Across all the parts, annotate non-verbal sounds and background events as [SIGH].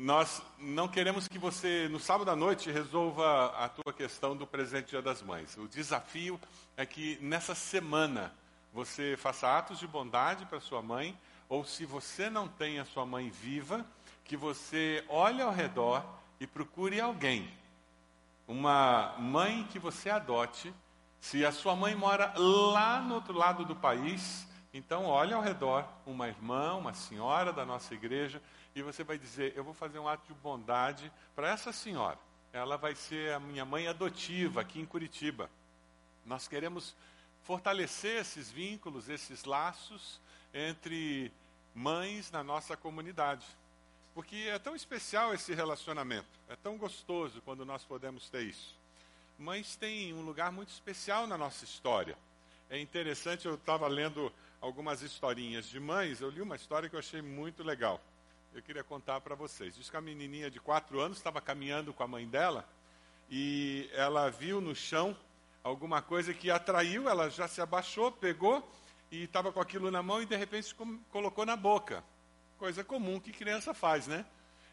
nós não queremos que você, no sábado à noite, resolva a tua questão do presente Dia das Mães. O desafio é que nessa semana você faça atos de bondade para sua mãe, ou se você não tem a sua mãe viva, que você olhe ao redor e procure alguém, uma mãe que você adote. Se a sua mãe mora lá no outro lado do país, então olhe ao redor uma irmã, uma senhora da nossa igreja, e você vai dizer: Eu vou fazer um ato de bondade para essa senhora. Ela vai ser a minha mãe adotiva aqui em Curitiba. Nós queremos fortalecer esses vínculos, esses laços entre mães na nossa comunidade. Porque é tão especial esse relacionamento, é tão gostoso quando nós podemos ter isso. Mães têm um lugar muito especial na nossa história. É interessante, eu estava lendo algumas historinhas de mães, eu li uma história que eu achei muito legal. Eu queria contar para vocês. Diz que a menininha de quatro anos estava caminhando com a mãe dela e ela viu no chão alguma coisa que atraiu, ela já se abaixou, pegou e estava com aquilo na mão e de repente colocou na boca. Coisa comum que criança faz, né?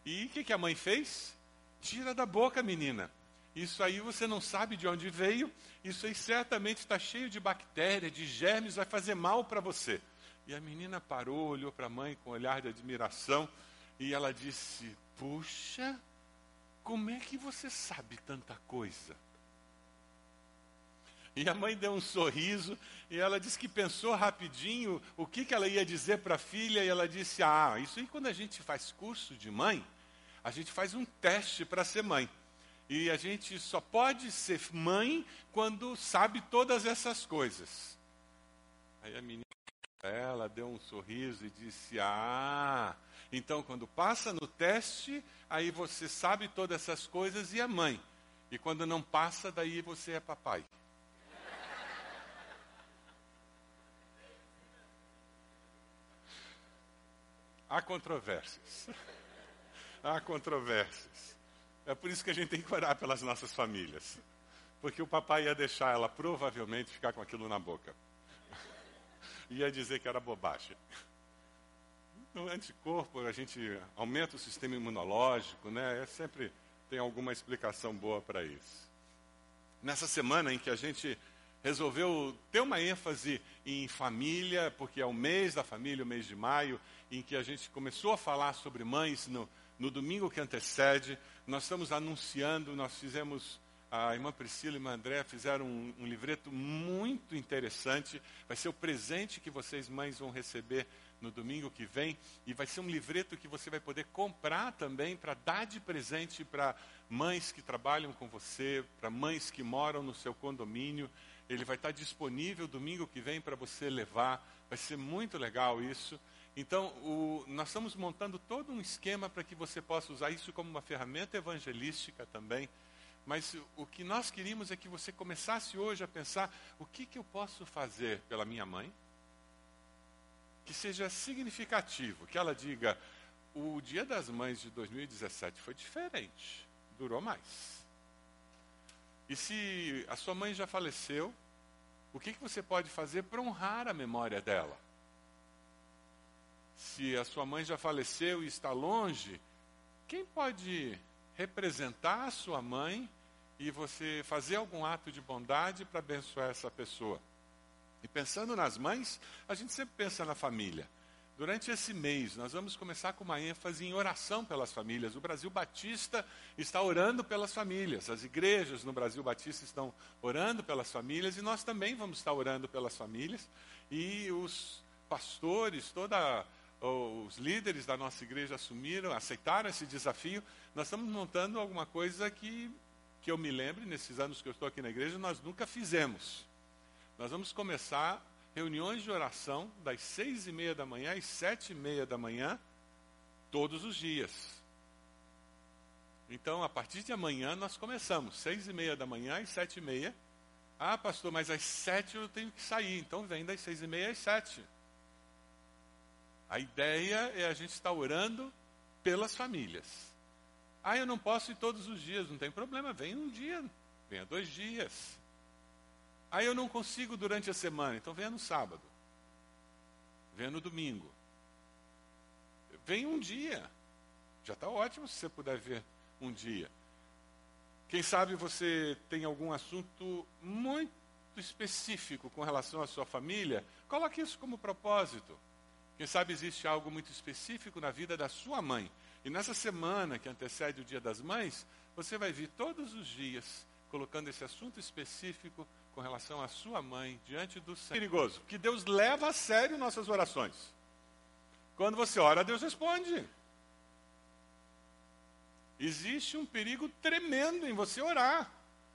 E o que, que a mãe fez? Tira da boca, menina. Isso aí você não sabe de onde veio, isso aí certamente está cheio de bactérias, de germes, vai fazer mal para você. E a menina parou, olhou para a mãe com um olhar de admiração e ela disse: Puxa, como é que você sabe tanta coisa? E a mãe deu um sorriso e ela disse que pensou rapidinho o que, que ela ia dizer para a filha e ela disse: Ah, isso aí quando a gente faz curso de mãe, a gente faz um teste para ser mãe. E a gente só pode ser mãe quando sabe todas essas coisas. Aí a menina, ela deu um sorriso e disse: Ah, então quando passa no teste, aí você sabe todas essas coisas e é mãe. E quando não passa, daí você é papai. [LAUGHS] Há controvérsias. [LAUGHS] Há controvérsias. É por isso que a gente tem que orar pelas nossas famílias. Porque o papai ia deixar ela provavelmente ficar com aquilo na boca. Ia dizer que era bobagem. No anticorpo, a gente aumenta o sistema imunológico, né? É sempre tem alguma explicação boa para isso. Nessa semana em que a gente resolveu ter uma ênfase em família, porque é o mês da família, o mês de maio, em que a gente começou a falar sobre mães no, no domingo que antecede. Nós estamos anunciando, nós fizemos, a irmã Priscila e a irmã André fizeram um, um livreto muito interessante. Vai ser o presente que vocês, mães, vão receber no domingo que vem. E vai ser um livreto que você vai poder comprar também para dar de presente para mães que trabalham com você, para mães que moram no seu condomínio. Ele vai estar disponível domingo que vem para você levar. Vai ser muito legal isso. Então, o, nós estamos montando todo um esquema para que você possa usar isso como uma ferramenta evangelística também. Mas o que nós queríamos é que você começasse hoje a pensar: o que, que eu posso fazer pela minha mãe? Que seja significativo, que ela diga: o Dia das Mães de 2017 foi diferente, durou mais. E se a sua mãe já faleceu, o que, que você pode fazer para honrar a memória dela? se a sua mãe já faleceu e está longe, quem pode representar a sua mãe e você fazer algum ato de bondade para abençoar essa pessoa? E pensando nas mães, a gente sempre pensa na família. Durante esse mês, nós vamos começar com uma ênfase em oração pelas famílias. O Brasil Batista está orando pelas famílias. As igrejas no Brasil Batista estão orando pelas famílias e nós também vamos estar orando pelas famílias. E os pastores, toda os líderes da nossa igreja assumiram, aceitaram esse desafio. Nós estamos montando alguma coisa que, que eu me lembre, nesses anos que eu estou aqui na igreja, nós nunca fizemos. Nós vamos começar reuniões de oração das seis e meia da manhã às sete e meia da manhã, todos os dias. Então, a partir de amanhã, nós começamos, seis e meia da manhã às sete e meia. Ah, pastor, mas às sete eu tenho que sair, então vem das seis e meia às sete. A ideia é a gente estar orando pelas famílias. Ah, eu não posso ir todos os dias, não tem problema, vem um dia, venha dois dias. Ah, eu não consigo durante a semana, então venha no sábado, venha no domingo. Venha um dia, Já está ótimo se você puder ver um dia. Quem sabe você tem algum assunto muito específico com relação à sua família, coloque isso como propósito. Quem sabe existe algo muito específico na vida da sua mãe. E nessa semana que antecede o Dia das Mães, você vai vir todos os dias colocando esse assunto específico com relação à sua mãe diante do Senhor. Perigoso, que Deus leva a sério nossas orações. Quando você ora, Deus responde. Existe um perigo tremendo em você orar,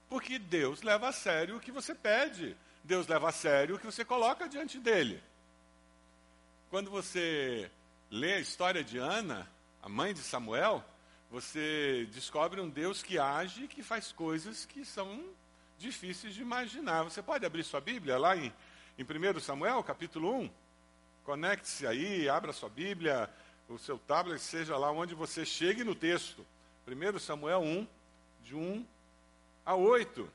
porque Deus leva a sério o que você pede, Deus leva a sério o que você coloca diante dele. Quando você lê a história de Ana, a mãe de Samuel, você descobre um Deus que age e que faz coisas que são difíceis de imaginar. Você pode abrir sua Bíblia lá em, em 1 Samuel, capítulo 1? Conecte-se aí, abra sua Bíblia, o seu tablet, seja lá onde você chegue no texto. 1 Samuel 1, de 1 a 8.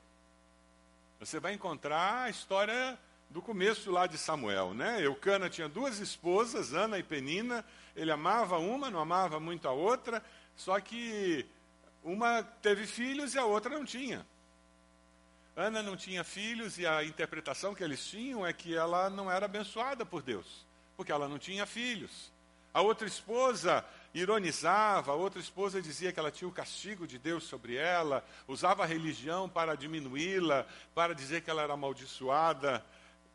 Você vai encontrar a história do começo lá de Samuel, né? Eucana tinha duas esposas, Ana e Penina. Ele amava uma, não amava muito a outra, só que uma teve filhos e a outra não tinha. Ana não tinha filhos e a interpretação que eles tinham é que ela não era abençoada por Deus, porque ela não tinha filhos. A outra esposa ironizava, a outra esposa dizia que ela tinha o castigo de Deus sobre ela, usava a religião para diminuí-la, para dizer que ela era amaldiçoada.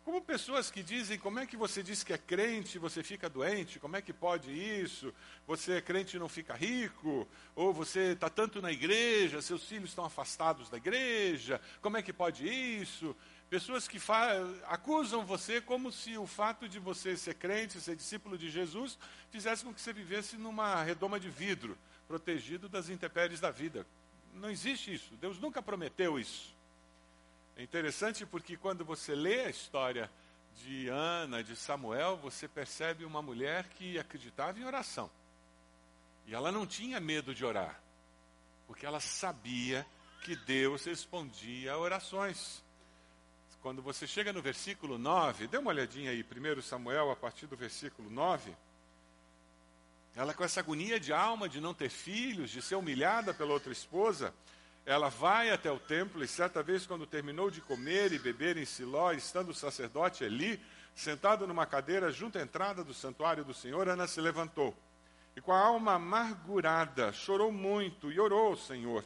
Como pessoas que dizem, como é que você diz que é crente e você fica doente? Como é que pode isso? Você é crente e não fica rico? Ou você está tanto na igreja, seus filhos estão afastados da igreja? Como é que pode isso? Pessoas que acusam você como se o fato de você ser crente, ser discípulo de Jesus, fizesse com que você vivesse numa redoma de vidro, protegido das intempéries da vida. Não existe isso. Deus nunca prometeu isso. É interessante porque quando você lê a história de Ana, de Samuel, você percebe uma mulher que acreditava em oração. E ela não tinha medo de orar, porque ela sabia que Deus respondia a orações. Quando você chega no versículo 9, dê uma olhadinha aí, 1 Samuel, a partir do versículo 9. Ela, com essa agonia de alma de não ter filhos, de ser humilhada pela outra esposa, ela vai até o templo e certa vez, quando terminou de comer e beber em Siló, estando o sacerdote Eli, sentado numa cadeira junto à entrada do santuário do Senhor, Ana se levantou. E com a alma amargurada, chorou muito e orou ao Senhor.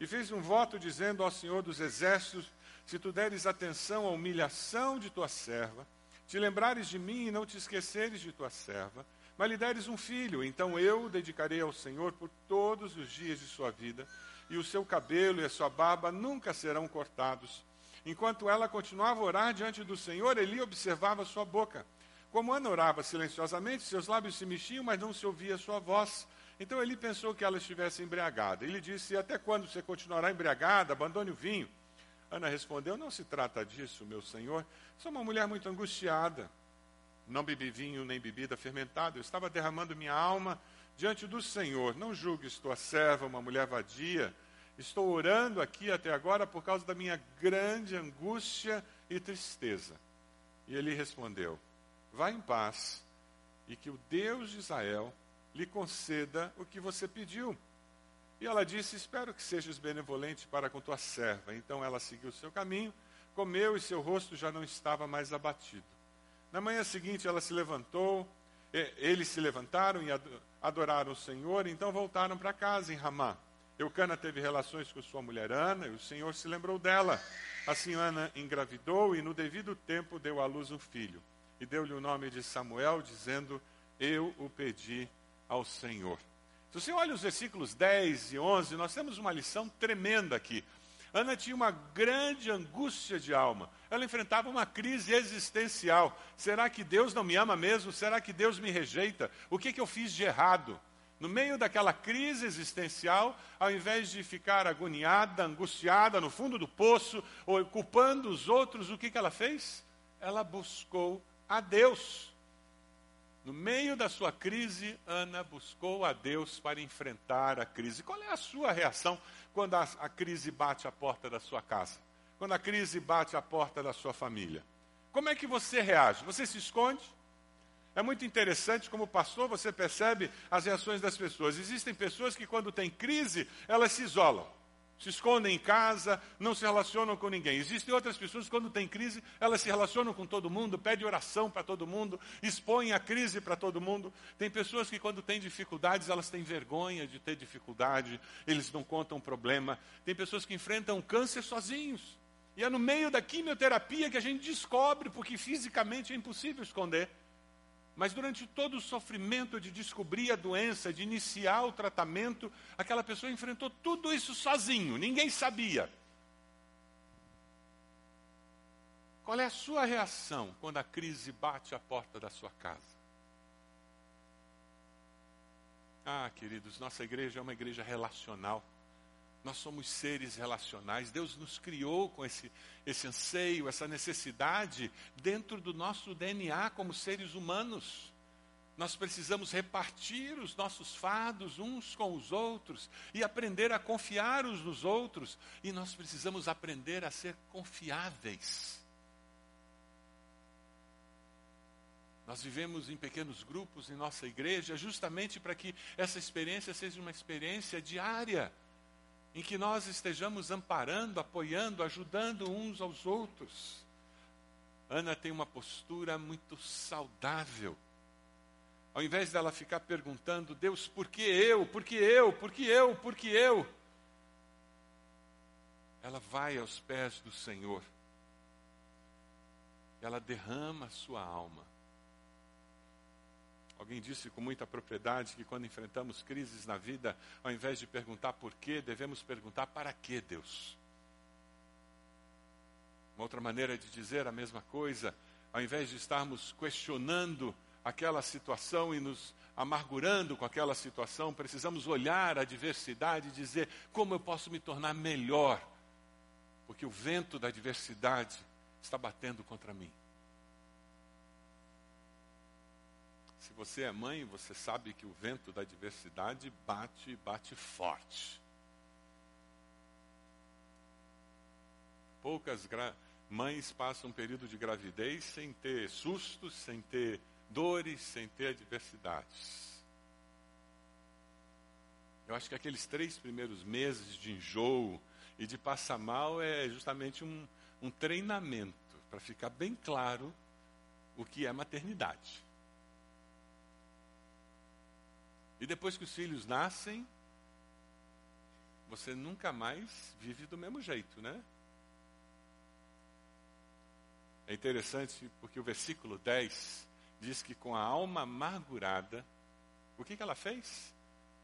E fez um voto dizendo ao Senhor dos exércitos: se tu deres atenção à humilhação de tua serva, te lembrares de mim e não te esqueceres de tua serva, mas lhe deres um filho, então eu o dedicarei ao Senhor por todos os dias de sua vida, e o seu cabelo e a sua barba nunca serão cortados. Enquanto ela continuava a orar diante do Senhor, Eli observava sua boca. Como Ana orava silenciosamente, seus lábios se mexiam, mas não se ouvia sua voz. Então Eli pensou que ela estivesse embriagada. Ele disse: Até quando você continuará embriagada? Abandone o vinho. Ana respondeu: Não se trata disso, meu senhor. Sou uma mulher muito angustiada. Não bebi vinho nem bebida fermentada. Eu estava derramando minha alma diante do Senhor. Não julgues tua serva, uma mulher vadia. Estou orando aqui até agora por causa da minha grande angústia e tristeza. E ele respondeu: Vá em paz, e que o Deus de Israel lhe conceda o que você pediu. E ela disse: Espero que sejas benevolente para com tua serva. Então ela seguiu seu caminho, comeu e seu rosto já não estava mais abatido. Na manhã seguinte ela se levantou, eles se levantaram e adoraram o Senhor, então voltaram para casa em Ramá. Eucana teve relações com sua mulher Ana, e o Senhor se lembrou dela. Assim Ana engravidou e no devido tempo deu à luz um filho. E deu-lhe o nome de Samuel, dizendo: Eu o pedi ao Senhor. Se você olha os versículos 10 e 11, nós temos uma lição tremenda aqui. Ana tinha uma grande angústia de alma. Ela enfrentava uma crise existencial. Será que Deus não me ama mesmo? Será que Deus me rejeita? O que, que eu fiz de errado? No meio daquela crise existencial, ao invés de ficar agoniada, angustiada no fundo do poço, ou culpando os outros, o que, que ela fez? Ela buscou a Deus. No meio da sua crise, Ana buscou a Deus para enfrentar a crise. Qual é a sua reação quando a, a, crise bate a porta da sua casa? Quando a crise bate a porta da sua família? Como é que você reage? Você se esconde? É muito interessante como pastor você percebe as reações das pessoas. Existem pessoas que quando tem crise, elas se isolam. Se escondem em casa, não se relacionam com ninguém. Existem outras pessoas que, quando tem crise, elas se relacionam com todo mundo, pedem oração para todo mundo, expõem a crise para todo mundo. Tem pessoas que, quando têm dificuldades, elas têm vergonha de ter dificuldade, eles não contam problema. Tem pessoas que enfrentam câncer sozinhos. E é no meio da quimioterapia que a gente descobre, porque fisicamente é impossível esconder. Mas durante todo o sofrimento de descobrir a doença, de iniciar o tratamento, aquela pessoa enfrentou tudo isso sozinho, ninguém sabia. Qual é a sua reação quando a crise bate à porta da sua casa? Ah, queridos, nossa igreja é uma igreja relacional. Nós somos seres relacionais. Deus nos criou com esse, esse anseio, essa necessidade dentro do nosso DNA como seres humanos. Nós precisamos repartir os nossos fardos uns com os outros e aprender a confiar uns nos outros. E nós precisamos aprender a ser confiáveis. Nós vivemos em pequenos grupos em nossa igreja justamente para que essa experiência seja uma experiência diária em que nós estejamos amparando, apoiando, ajudando uns aos outros. Ana tem uma postura muito saudável. Ao invés dela ficar perguntando, Deus, por que eu? Por que eu? Por que eu? Por que eu? Ela vai aos pés do Senhor. Ela derrama a sua alma. Alguém disse com muita propriedade que quando enfrentamos crises na vida, ao invés de perguntar por quê, devemos perguntar para que Deus. Uma outra maneira de dizer a mesma coisa, ao invés de estarmos questionando aquela situação e nos amargurando com aquela situação, precisamos olhar a diversidade e dizer como eu posso me tornar melhor, porque o vento da diversidade está batendo contra mim. Se você é mãe, você sabe que o vento da diversidade bate e bate forte. Poucas mães passam um período de gravidez sem ter sustos, sem ter dores, sem ter adversidades. Eu acho que aqueles três primeiros meses de enjoo e de passar mal é justamente um, um treinamento para ficar bem claro o que é maternidade. E depois que os filhos nascem, você nunca mais vive do mesmo jeito, né? É interessante porque o versículo 10 diz que com a alma amargurada, o que, que ela fez?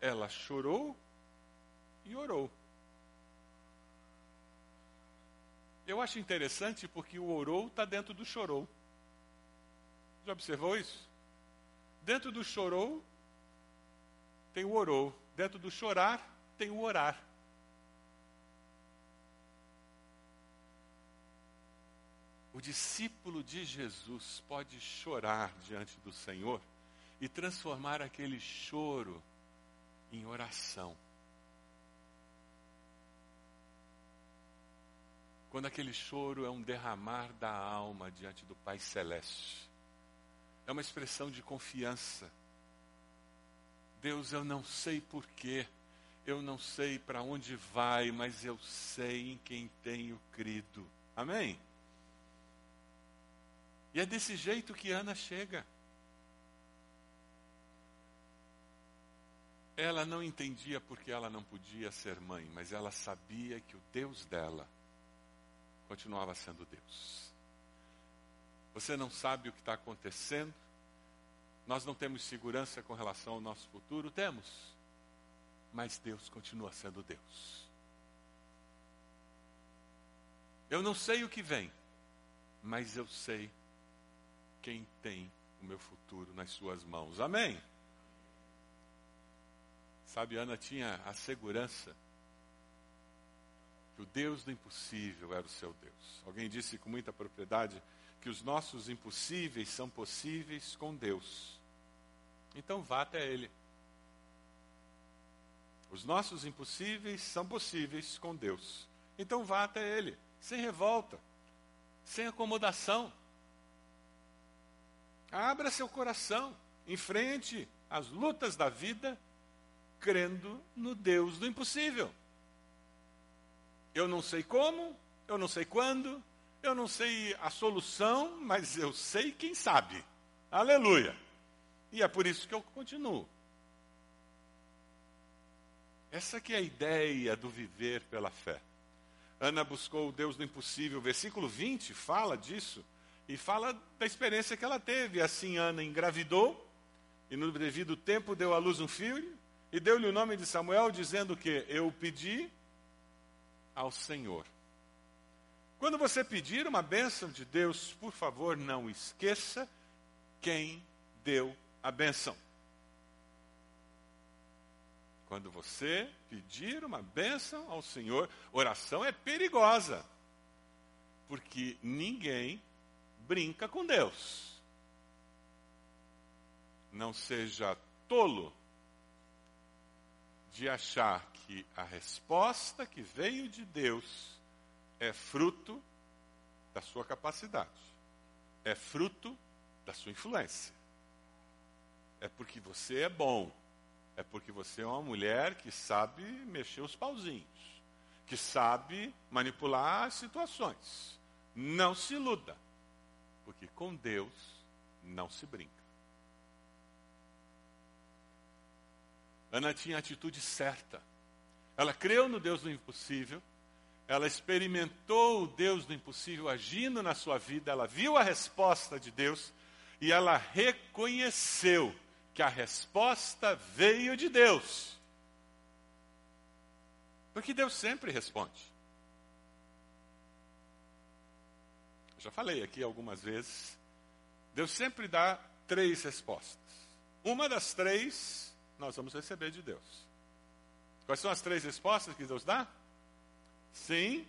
Ela chorou e orou. Eu acho interessante porque o orou está dentro do chorou. Já observou isso? Dentro do chorou tem o orou. Dentro do chorar, tem o orar. O discípulo de Jesus pode chorar diante do Senhor e transformar aquele choro em oração. Quando aquele choro é um derramar da alma diante do Pai Celeste, é uma expressão de confiança Deus, eu não sei porquê, eu não sei para onde vai, mas eu sei em quem tenho crido. Amém? E é desse jeito que Ana chega. Ela não entendia porque ela não podia ser mãe, mas ela sabia que o Deus dela continuava sendo Deus. Você não sabe o que está acontecendo, nós não temos segurança com relação ao nosso futuro? Temos. Mas Deus continua sendo Deus. Eu não sei o que vem, mas eu sei quem tem o meu futuro nas suas mãos. Amém? Sabe, Ana tinha a segurança que o Deus do impossível era o seu Deus. Alguém disse com muita propriedade que os nossos impossíveis são possíveis com Deus. Então vá até Ele. Os nossos impossíveis são possíveis com Deus. Então vá até Ele, sem revolta, sem acomodação. Abra seu coração, enfrente as lutas da vida, crendo no Deus do impossível. Eu não sei como, eu não sei quando, eu não sei a solução, mas eu sei quem sabe. Aleluia. E é por isso que eu continuo. Essa que é a ideia do viver pela fé. Ana buscou o Deus do impossível. Versículo 20 fala disso e fala da experiência que ela teve. Assim Ana engravidou e no devido tempo deu à luz um filho e deu-lhe o nome de Samuel, dizendo que eu pedi ao Senhor. Quando você pedir uma bênção de Deus, por favor, não esqueça quem deu a bênção. Quando você pedir uma bênção ao Senhor, oração é perigosa, porque ninguém brinca com Deus. Não seja tolo de achar que a resposta que veio de Deus é fruto da sua capacidade, é fruto da sua influência. É porque você é bom, é porque você é uma mulher que sabe mexer os pauzinhos, que sabe manipular as situações. Não se iluda, porque com Deus não se brinca. Ana tinha a atitude certa. Ela creu no Deus do impossível, ela experimentou o Deus do impossível agindo na sua vida, ela viu a resposta de Deus e ela reconheceu que a resposta veio de Deus. Porque Deus sempre responde. Eu já falei aqui algumas vezes. Deus sempre dá três respostas. Uma das três nós vamos receber de Deus. Quais são as três respostas que Deus dá? Sim.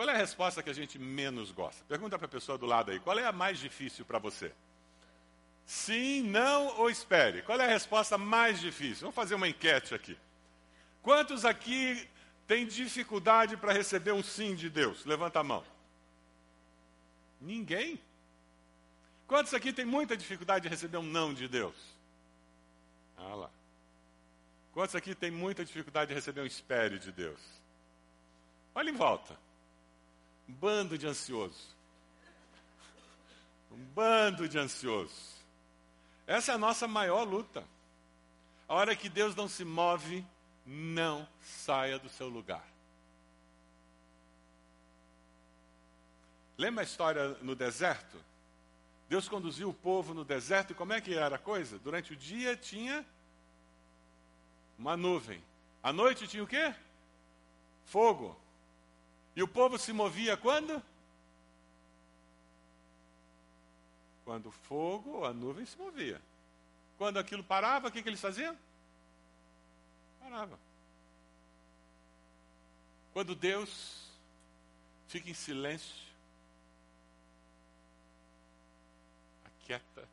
Qual é a resposta que a gente menos gosta? Pergunta para a pessoa do lado aí. Qual é a mais difícil para você? Sim, não ou espere. Qual é a resposta mais difícil? Vamos fazer uma enquete aqui. Quantos aqui têm dificuldade para receber um sim de Deus? Levanta a mão. Ninguém. Quantos aqui têm muita dificuldade de receber um não de Deus? Ah lá. Quantos aqui têm muita dificuldade de receber um espere de Deus? Olha em volta. Um bando de ansioso. Um bando de ansioso. Essa é a nossa maior luta. A hora que Deus não se move, não saia do seu lugar. Lembra a história no deserto? Deus conduziu o povo no deserto e como é que era a coisa? Durante o dia tinha uma nuvem. À noite tinha o quê? Fogo. E o povo se movia quando? Quando o fogo ou a nuvem se movia. Quando aquilo parava, o que, que eles faziam? Parava. Quando Deus fica em silêncio, aquieta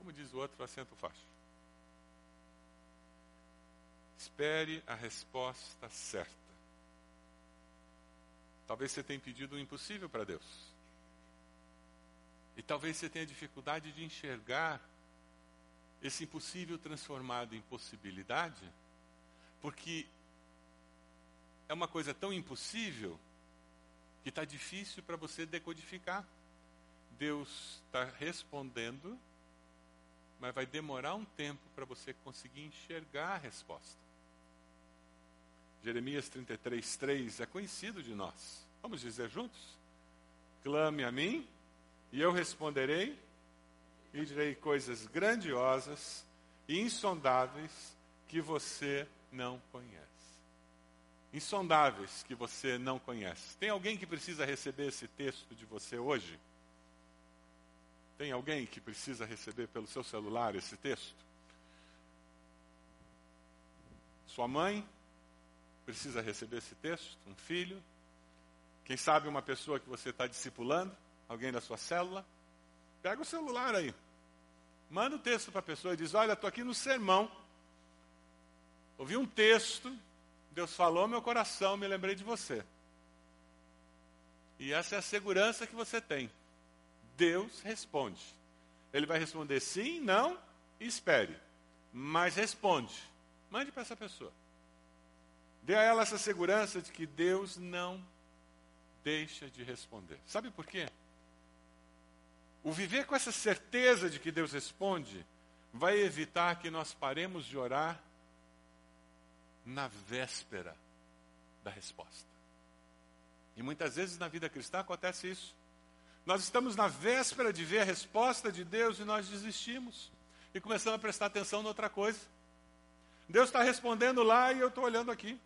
Como diz o outro, assento faixa. Espere a resposta certa. Talvez você tenha pedido o impossível para Deus. E talvez você tenha dificuldade de enxergar esse impossível transformado em possibilidade, porque é uma coisa tão impossível que está difícil para você decodificar. Deus está respondendo mas vai demorar um tempo para você conseguir enxergar a resposta. Jeremias 33, 3 é conhecido de nós. Vamos dizer juntos? Clame a mim, e eu responderei, e direi coisas grandiosas e insondáveis que você não conhece. Insondáveis que você não conhece. Tem alguém que precisa receber esse texto de você hoje? Tem alguém que precisa receber pelo seu celular esse texto? Sua mãe precisa receber esse texto? Um filho? Quem sabe uma pessoa que você está discipulando? Alguém da sua célula? Pega o celular aí. Manda o texto para a pessoa e diz: Olha, estou aqui no sermão. Ouvi um texto Deus falou meu coração, me lembrei de você. E essa é a segurança que você tem. Deus responde. Ele vai responder sim, não espere. Mas responde. Mande para essa pessoa. Dê a ela essa segurança de que Deus não deixa de responder. Sabe por quê? O viver com essa certeza de que Deus responde vai evitar que nós paremos de orar na véspera da resposta. E muitas vezes na vida cristã acontece isso. Nós estamos na véspera de ver a resposta de Deus e nós desistimos. E começamos a prestar atenção em outra coisa. Deus está respondendo lá e eu estou olhando aqui.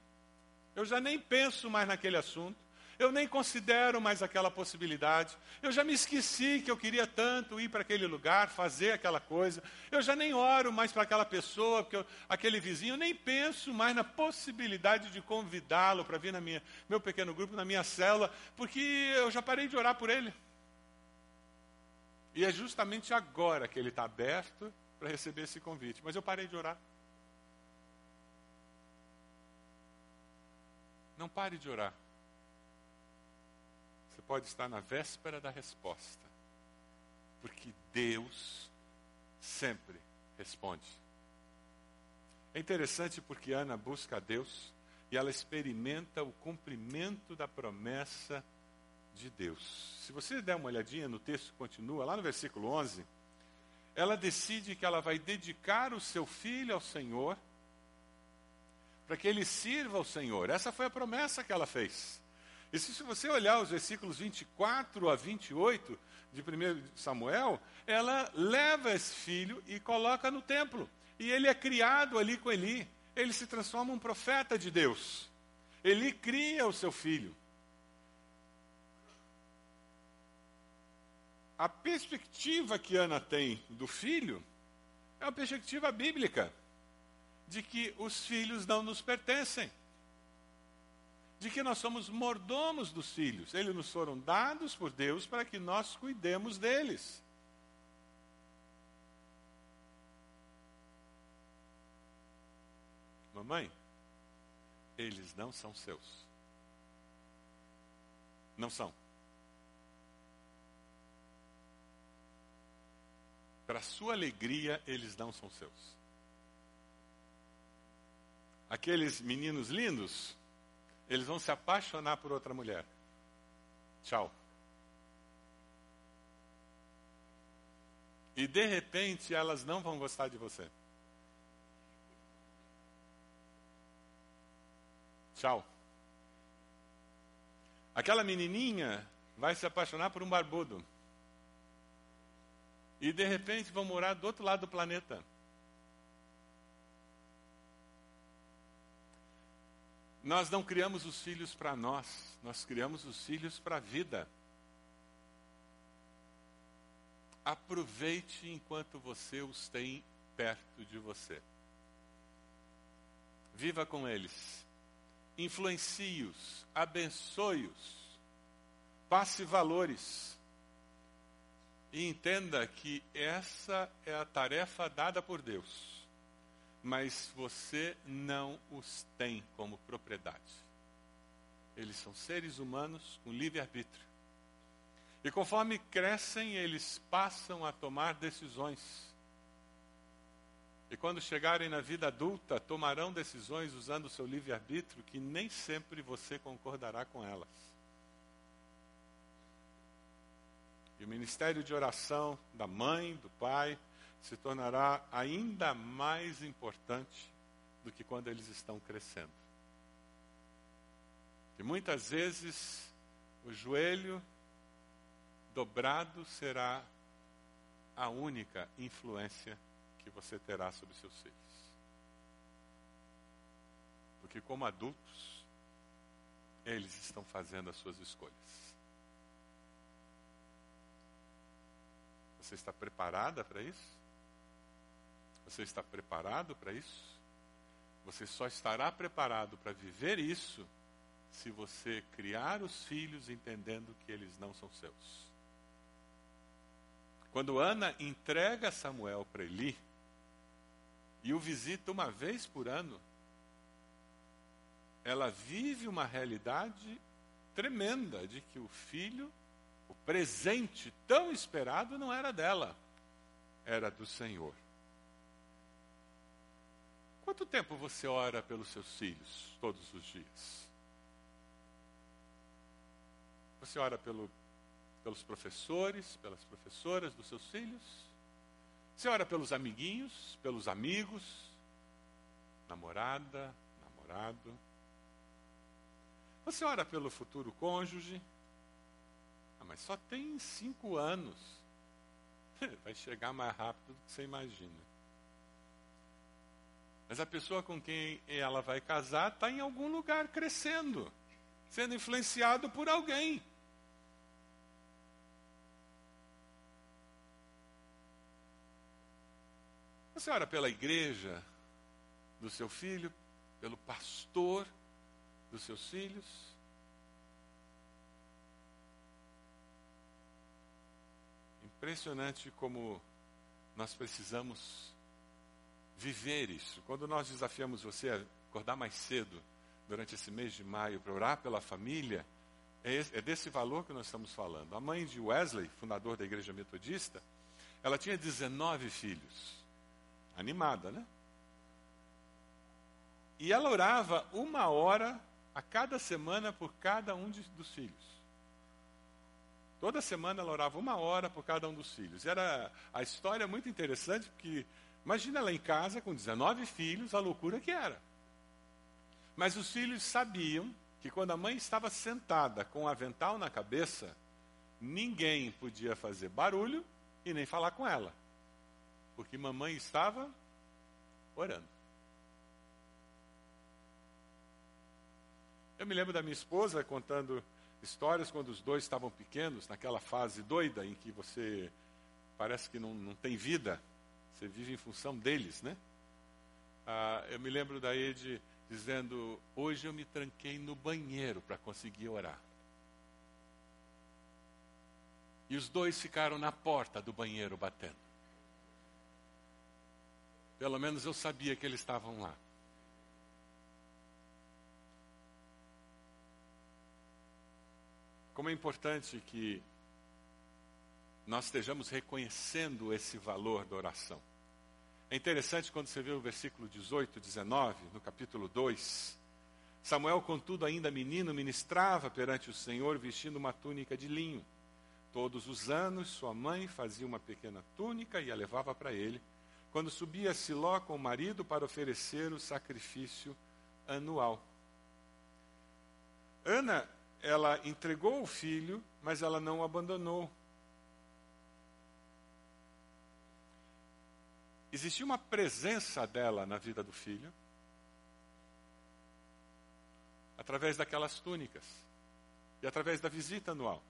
Eu já nem penso mais naquele assunto. Eu nem considero mais aquela possibilidade. Eu já me esqueci que eu queria tanto ir para aquele lugar, fazer aquela coisa. Eu já nem oro mais para aquela pessoa, porque eu, aquele vizinho. Eu nem penso mais na possibilidade de convidá-lo para vir na minha meu pequeno grupo, na minha célula, porque eu já parei de orar por ele. E é justamente agora que ele está aberto para receber esse convite. Mas eu parei de orar. Não pare de orar pode estar na véspera da resposta, porque Deus sempre responde. É interessante porque Ana busca a Deus e ela experimenta o cumprimento da promessa de Deus. Se você der uma olhadinha no texto que continua, lá no versículo 11, ela decide que ela vai dedicar o seu filho ao Senhor, para que ele sirva ao Senhor. Essa foi a promessa que ela fez. E se você olhar os versículos 24 a 28 de 1 Samuel, ela leva esse filho e coloca no templo. E ele é criado ali com Eli. Ele se transforma um profeta de Deus. Eli cria o seu filho. A perspectiva que Ana tem do filho é uma perspectiva bíblica, de que os filhos não nos pertencem de que nós somos mordomos dos filhos. Eles nos foram dados por Deus para que nós cuidemos deles. Mamãe, eles não são seus. Não são. Para sua alegria, eles não são seus. Aqueles meninos lindos, eles vão se apaixonar por outra mulher. Tchau. E de repente elas não vão gostar de você. Tchau. Aquela menininha vai se apaixonar por um barbudo. E de repente vão morar do outro lado do planeta. Nós não criamos os filhos para nós, nós criamos os filhos para a vida. Aproveite enquanto você os tem perto de você. Viva com eles. Influencie-os, abençoe-os, passe valores. E entenda que essa é a tarefa dada por Deus mas você não os tem como propriedade. Eles são seres humanos com livre-arbítrio. E conforme crescem, eles passam a tomar decisões. E quando chegarem na vida adulta, tomarão decisões usando o seu livre-arbítrio, que nem sempre você concordará com elas. E o ministério de oração da mãe, do pai, se tornará ainda mais importante do que quando eles estão crescendo. E muitas vezes o joelho dobrado será a única influência que você terá sobre seus filhos. Porque, como adultos, eles estão fazendo as suas escolhas. Você está preparada para isso? Você está preparado para isso? Você só estará preparado para viver isso se você criar os filhos entendendo que eles não são seus. Quando Ana entrega Samuel para Eli e o visita uma vez por ano, ela vive uma realidade tremenda de que o filho, o presente tão esperado, não era dela, era do Senhor. Quanto tempo você ora pelos seus filhos todos os dias? Você ora pelo, pelos professores, pelas professoras dos seus filhos? Você ora pelos amiguinhos, pelos amigos, namorada, namorado? Você ora pelo futuro cônjuge? Ah, mas só tem cinco anos. [LAUGHS] Vai chegar mais rápido do que você imagina. Mas a pessoa com quem ela vai casar está em algum lugar crescendo, sendo influenciado por alguém. Você ora pela igreja do seu filho, pelo pastor dos seus filhos? Impressionante como nós precisamos viver isso. Quando nós desafiamos você a acordar mais cedo durante esse mês de maio para orar pela família, é, é desse valor que nós estamos falando. A mãe de Wesley, fundador da igreja metodista, ela tinha 19 filhos. Animada, né? E ela orava uma hora a cada semana por cada um dos filhos. Toda semana ela orava uma hora por cada um dos filhos. Era a história muito interessante, porque imagina ela em casa com 19 filhos, a loucura que era. Mas os filhos sabiam que quando a mãe estava sentada com o avental na cabeça, ninguém podia fazer barulho e nem falar com ela. Porque mamãe estava orando. Eu me lembro da minha esposa contando histórias quando os dois estavam pequenos, naquela fase doida em que você parece que não, não tem vida, você vive em função deles, né? Ah, eu me lembro da Ed dizendo: Hoje eu me tranquei no banheiro para conseguir orar. E os dois ficaram na porta do banheiro batendo. Pelo menos eu sabia que eles estavam lá. Como é importante que nós estejamos reconhecendo esse valor da oração. É interessante quando você vê o versículo 18, 19, no capítulo 2. Samuel, contudo, ainda menino, ministrava perante o Senhor vestindo uma túnica de linho. Todos os anos, sua mãe fazia uma pequena túnica e a levava para ele, quando subia a Siló com o marido para oferecer o sacrifício anual. Ana ela entregou o filho, mas ela não o abandonou. Existia uma presença dela na vida do filho, através daquelas túnicas e através da visita anual.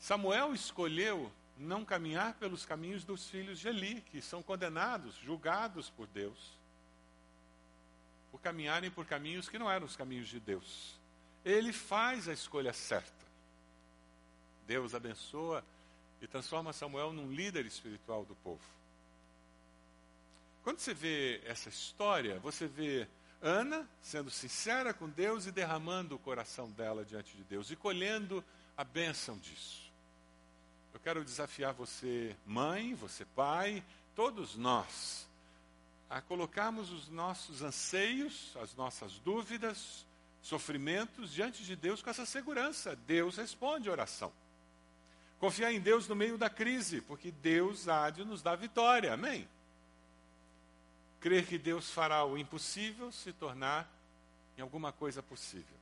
Samuel escolheu não caminhar pelos caminhos dos filhos de Eli, que são condenados, julgados por Deus, por caminharem por caminhos que não eram os caminhos de Deus ele faz a escolha certa. Deus abençoa e transforma Samuel num líder espiritual do povo. Quando você vê essa história, você vê Ana sendo sincera com Deus e derramando o coração dela diante de Deus e colhendo a bênção disso. Eu quero desafiar você, mãe, você, pai, todos nós, a colocarmos os nossos anseios, as nossas dúvidas, sofrimentos diante de Deus com essa segurança. Deus responde a oração. Confiar em Deus no meio da crise, porque Deus há de nos dar vitória. Amém? Crer que Deus fará o impossível se tornar em alguma coisa possível.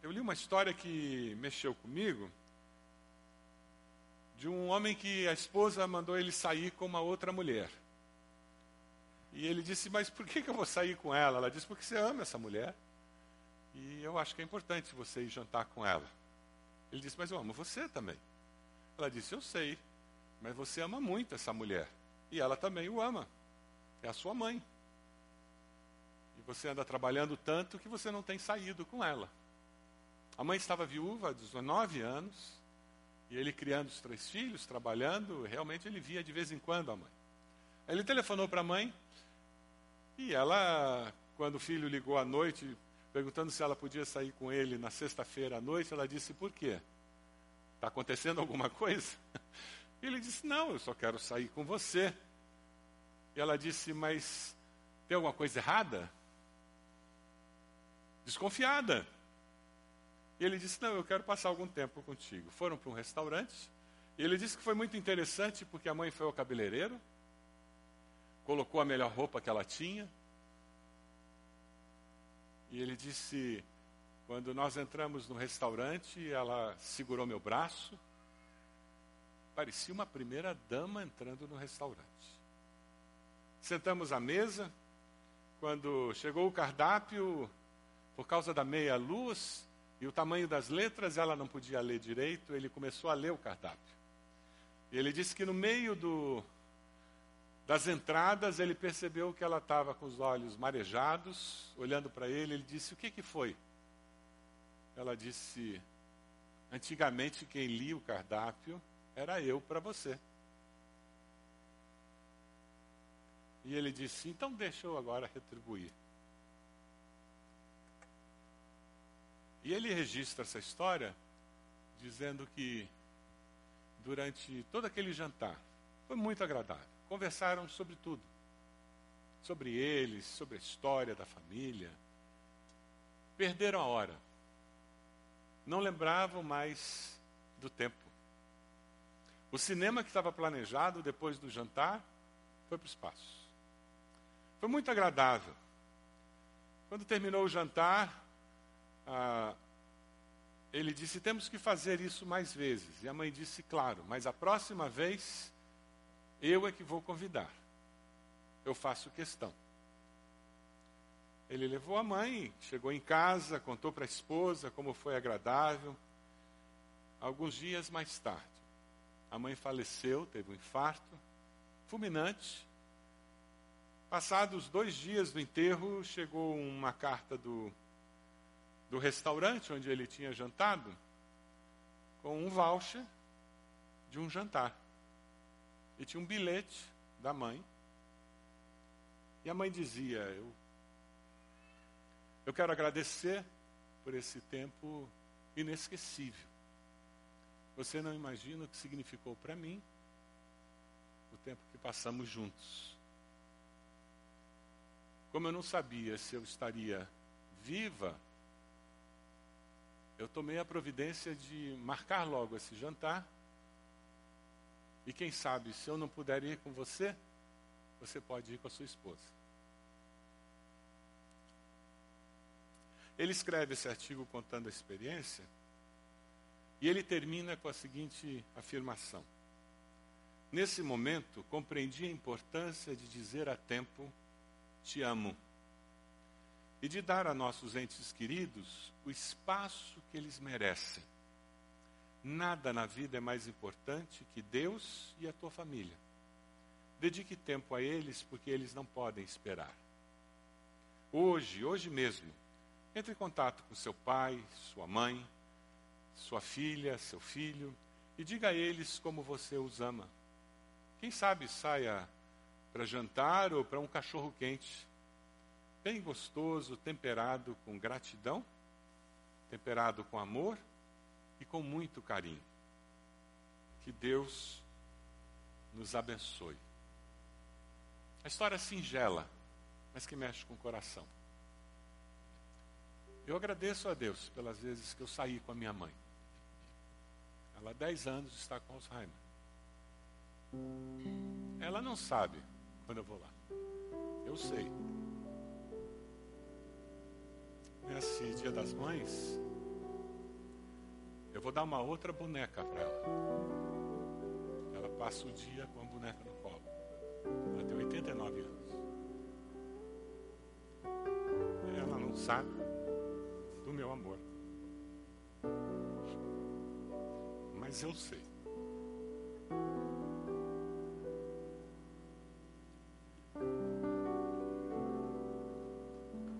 Eu li uma história que mexeu comigo de um homem que a esposa mandou ele sair com uma outra mulher. E ele disse: Mas por que, que eu vou sair com ela? Ela disse: Porque você ama essa mulher. E eu acho que é importante você ir jantar com ela. Ele disse: Mas eu amo você também. Ela disse: Eu sei, mas você ama muito essa mulher. E ela também o ama. É a sua mãe. E você anda trabalhando tanto que você não tem saído com ela. A mãe estava viúva há 19 anos. E ele criando os três filhos, trabalhando, realmente ele via de vez em quando a mãe. Ele telefonou para a mãe E ela, quando o filho ligou à noite, perguntando se ela podia sair com ele na sexta-feira à noite, ela disse: Por quê? Está acontecendo alguma coisa? E ele disse: Não, eu só quero sair com você. E ela disse: Mas tem alguma coisa errada? Desconfiada. E ele disse: Não, eu quero passar algum tempo contigo. Foram para um restaurante. E ele disse que foi muito interessante porque a mãe foi ao cabeleireiro, colocou a melhor roupa que ela tinha. E ele disse: Quando nós entramos no restaurante, ela segurou meu braço. Parecia uma primeira dama entrando no restaurante. Sentamos à mesa. Quando chegou o cardápio, por causa da meia luz e o tamanho das letras, ela não podia ler direito. Ele começou a ler o cardápio. Ele disse que no meio do, das entradas ele percebeu que ela estava com os olhos marejados, olhando para ele. Ele disse: O que, que foi? Ela disse: Antigamente quem lia o cardápio era eu para você. E ele disse: Então deixa eu agora retribuir. E ele registra essa história dizendo que durante todo aquele jantar foi muito agradável. Conversaram sobre tudo. Sobre eles, sobre a história da família. Perderam a hora. Não lembravam mais do tempo. O cinema que estava planejado depois do jantar foi para o espaço. Foi muito agradável. Quando terminou o jantar, ah, ele disse: temos que fazer isso mais vezes. E a mãe disse: claro, mas a próxima vez eu é que vou convidar. Eu faço questão. Ele levou a mãe, chegou em casa, contou para a esposa como foi agradável. Alguns dias mais tarde, a mãe faleceu, teve um infarto fulminante. Passados dois dias do enterro, chegou uma carta do, do restaurante onde ele tinha jantado com um voucher de um jantar. E tinha um bilhete da mãe. E a mãe dizia: Eu, eu quero agradecer por esse tempo inesquecível. Você não imagina o que significou para mim o tempo que passamos juntos. Como eu não sabia se eu estaria viva, eu tomei a providência de marcar logo esse jantar. E quem sabe, se eu não puder ir com você, você pode ir com a sua esposa. Ele escreve esse artigo contando a experiência. E ele termina com a seguinte afirmação: Nesse momento, compreendi a importância de dizer a tempo: Te amo. E de dar a nossos entes queridos o espaço que eles merecem. Nada na vida é mais importante que Deus e a tua família. Dedique tempo a eles, porque eles não podem esperar. Hoje, hoje mesmo, entre em contato com seu pai, sua mãe, sua filha, seu filho, e diga a eles como você os ama. Quem sabe saia para jantar ou para um cachorro quente, bem gostoso, temperado com gratidão, temperado com amor e com muito carinho. Que Deus nos abençoe. A história é singela, mas que mexe com o coração. Eu agradeço a Deus pelas vezes que eu saí com a minha mãe. Ela há 10 anos está com Alzheimer. Ela não sabe quando eu vou lá. Eu sei. Nesse dia das mães, eu vou dar uma outra boneca para ela. Ela passa o dia com a boneca no colo. Ela tem 89 anos. Ela não sabe do meu amor. Mas eu sei.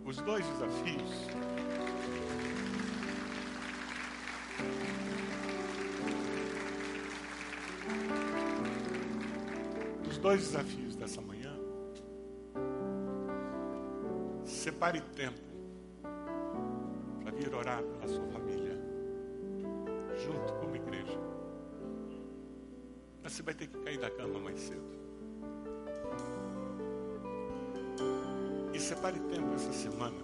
Os dois desafios. Os dois desafios dessa manhã separe tempo pela sua família, junto como igreja. Mas você vai ter que cair da cama mais cedo. E separe tempo essa semana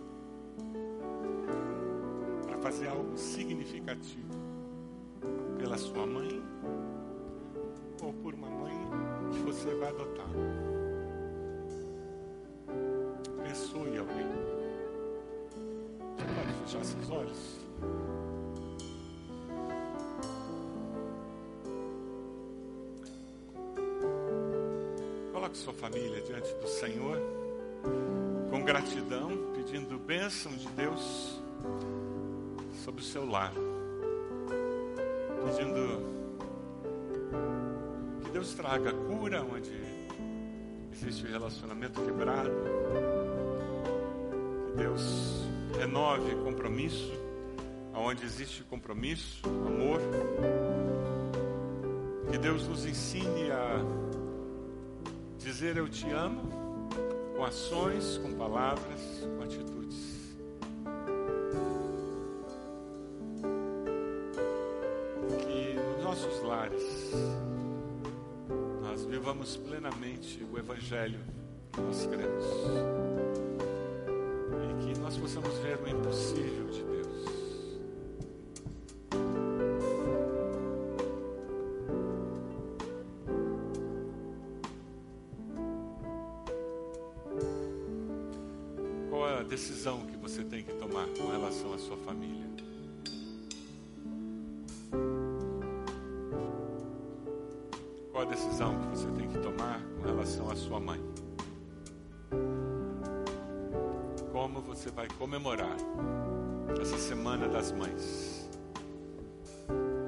para fazer algo significativo pela sua mãe ou por uma mãe que você vai adotar. Fechar seus olhos? Coloque sua família diante do Senhor com gratidão, pedindo bênção de Deus sobre o seu lar. Pedindo que Deus traga cura onde existe relacionamento quebrado. Que Deus renove compromisso onde existe compromisso, amor. Que Deus nos ensine a dizer eu te amo com ações, com palavras, com atitudes. Que nos nossos lares nós vivamos plenamente o Evangelho que nós cremos. Que nós possamos ver o impossível de Deus. Qual é a decisão que você tem que tomar com relação à sua família? Qual a decisão que você tem que tomar com relação à sua mãe? Você vai comemorar essa Semana das Mães?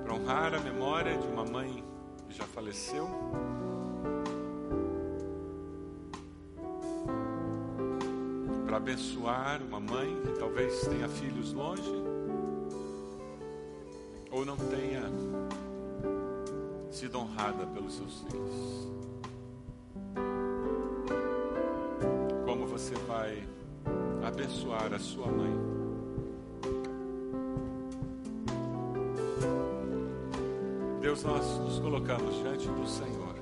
Para honrar a memória de uma mãe que já faleceu? Para abençoar uma mãe que talvez tenha filhos longe? Ou não tenha sido honrada pelos seus filhos? Abençoar a sua mãe? Deus, nós nos colocamos diante do Senhor.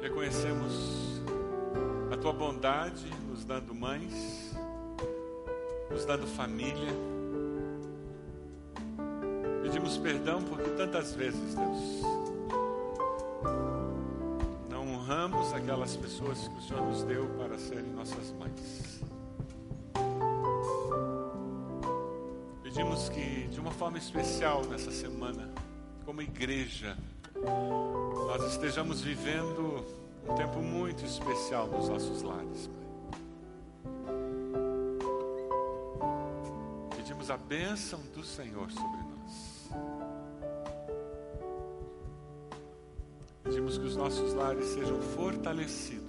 Reconhecemos a tua bondade nos dando mães, nos dando família. Pedimos perdão porque tantas vezes, Deus, aquelas pessoas que o Senhor nos deu para serem nossas mães. Pedimos que, de uma forma especial nessa semana, como igreja, nós estejamos vivendo um tempo muito especial nos nossos lares. Pedimos a bênção do Senhor sobre nossos lares sejam fortalecidos,